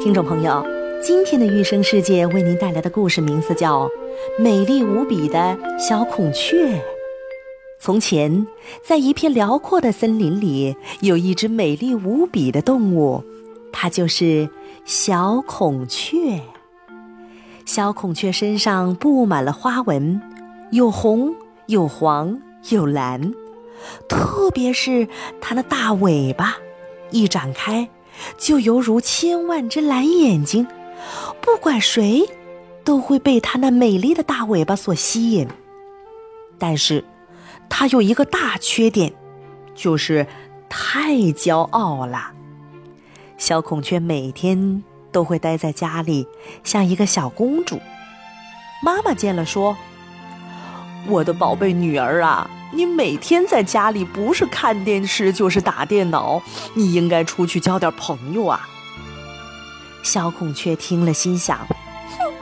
听众朋友，今天的育生世界为您带来的故事名字叫《美丽无比的小孔雀》。从前，在一片辽阔的森林里，有一只美丽无比的动物，它就是小孔雀。小孔雀身上布满了花纹，有红，有黄，有蓝，特别是它那大尾巴，一展开。就犹如千万只蓝眼睛，不管谁，都会被它那美丽的大尾巴所吸引。但是，它有一个大缺点，就是太骄傲了。小孔雀每天都会待在家里，像一个小公主。妈妈见了说：“我的宝贝女儿啊！”你每天在家里不是看电视就是打电脑，你应该出去交点朋友啊！小孔雀听了，心想：“哼，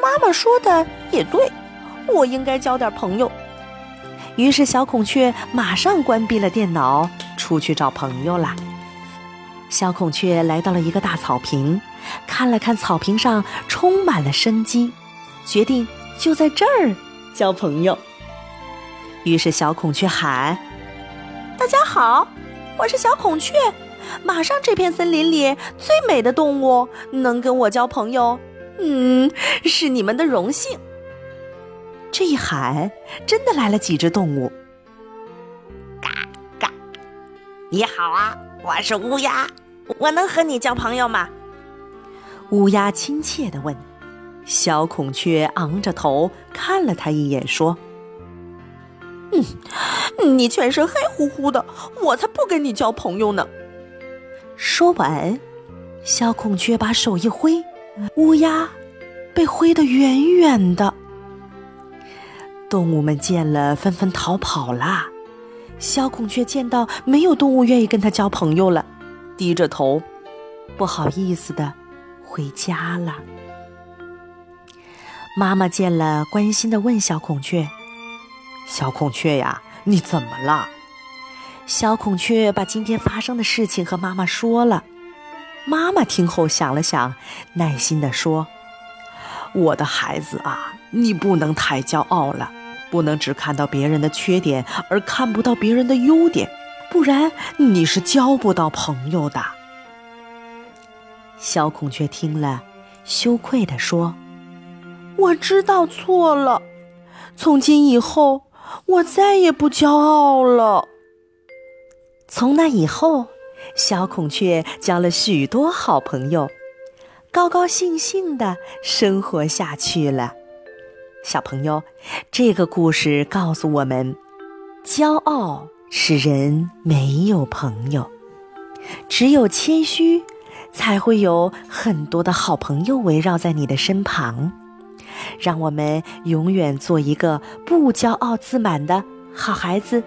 妈妈说的也对，我应该交点朋友。”于是，小孔雀马上关闭了电脑，出去找朋友啦。小孔雀来到了一个大草坪，看了看草坪上充满了生机，决定就在这儿交朋友。于是，小孔雀喊：“大家好，我是小孔雀。马上，这片森林里最美的动物能跟我交朋友，嗯，是你们的荣幸。”这一喊，真的来了几只动物。嘎嘎，你好啊，我是乌鸦，我能和你交朋友吗？乌鸦亲切的问。小孔雀昂着头看了他一眼，说。你全身黑乎乎的，我才不跟你交朋友呢。说完，小孔雀把手一挥，乌鸦被挥得远远的。动物们见了，纷纷逃跑啦。小孔雀见到没有动物愿意跟它交朋友了，低着头，不好意思的回家了。妈妈见了，关心的问小孔雀。小孔雀呀，你怎么了？小孔雀把今天发生的事情和妈妈说了。妈妈听后想了想，耐心地说：“我的孩子啊，你不能太骄傲了，不能只看到别人的缺点而看不到别人的优点，不然你是交不到朋友的。”小孔雀听了，羞愧地说：“我知道错了，从今以后。”我再也不骄傲了。从那以后，小孔雀交了许多好朋友，高高兴兴的生活下去了。小朋友，这个故事告诉我们：骄傲使人没有朋友，只有谦虚，才会有很多的好朋友围绕在你的身旁。让我们永远做一个不骄傲自满的好孩子。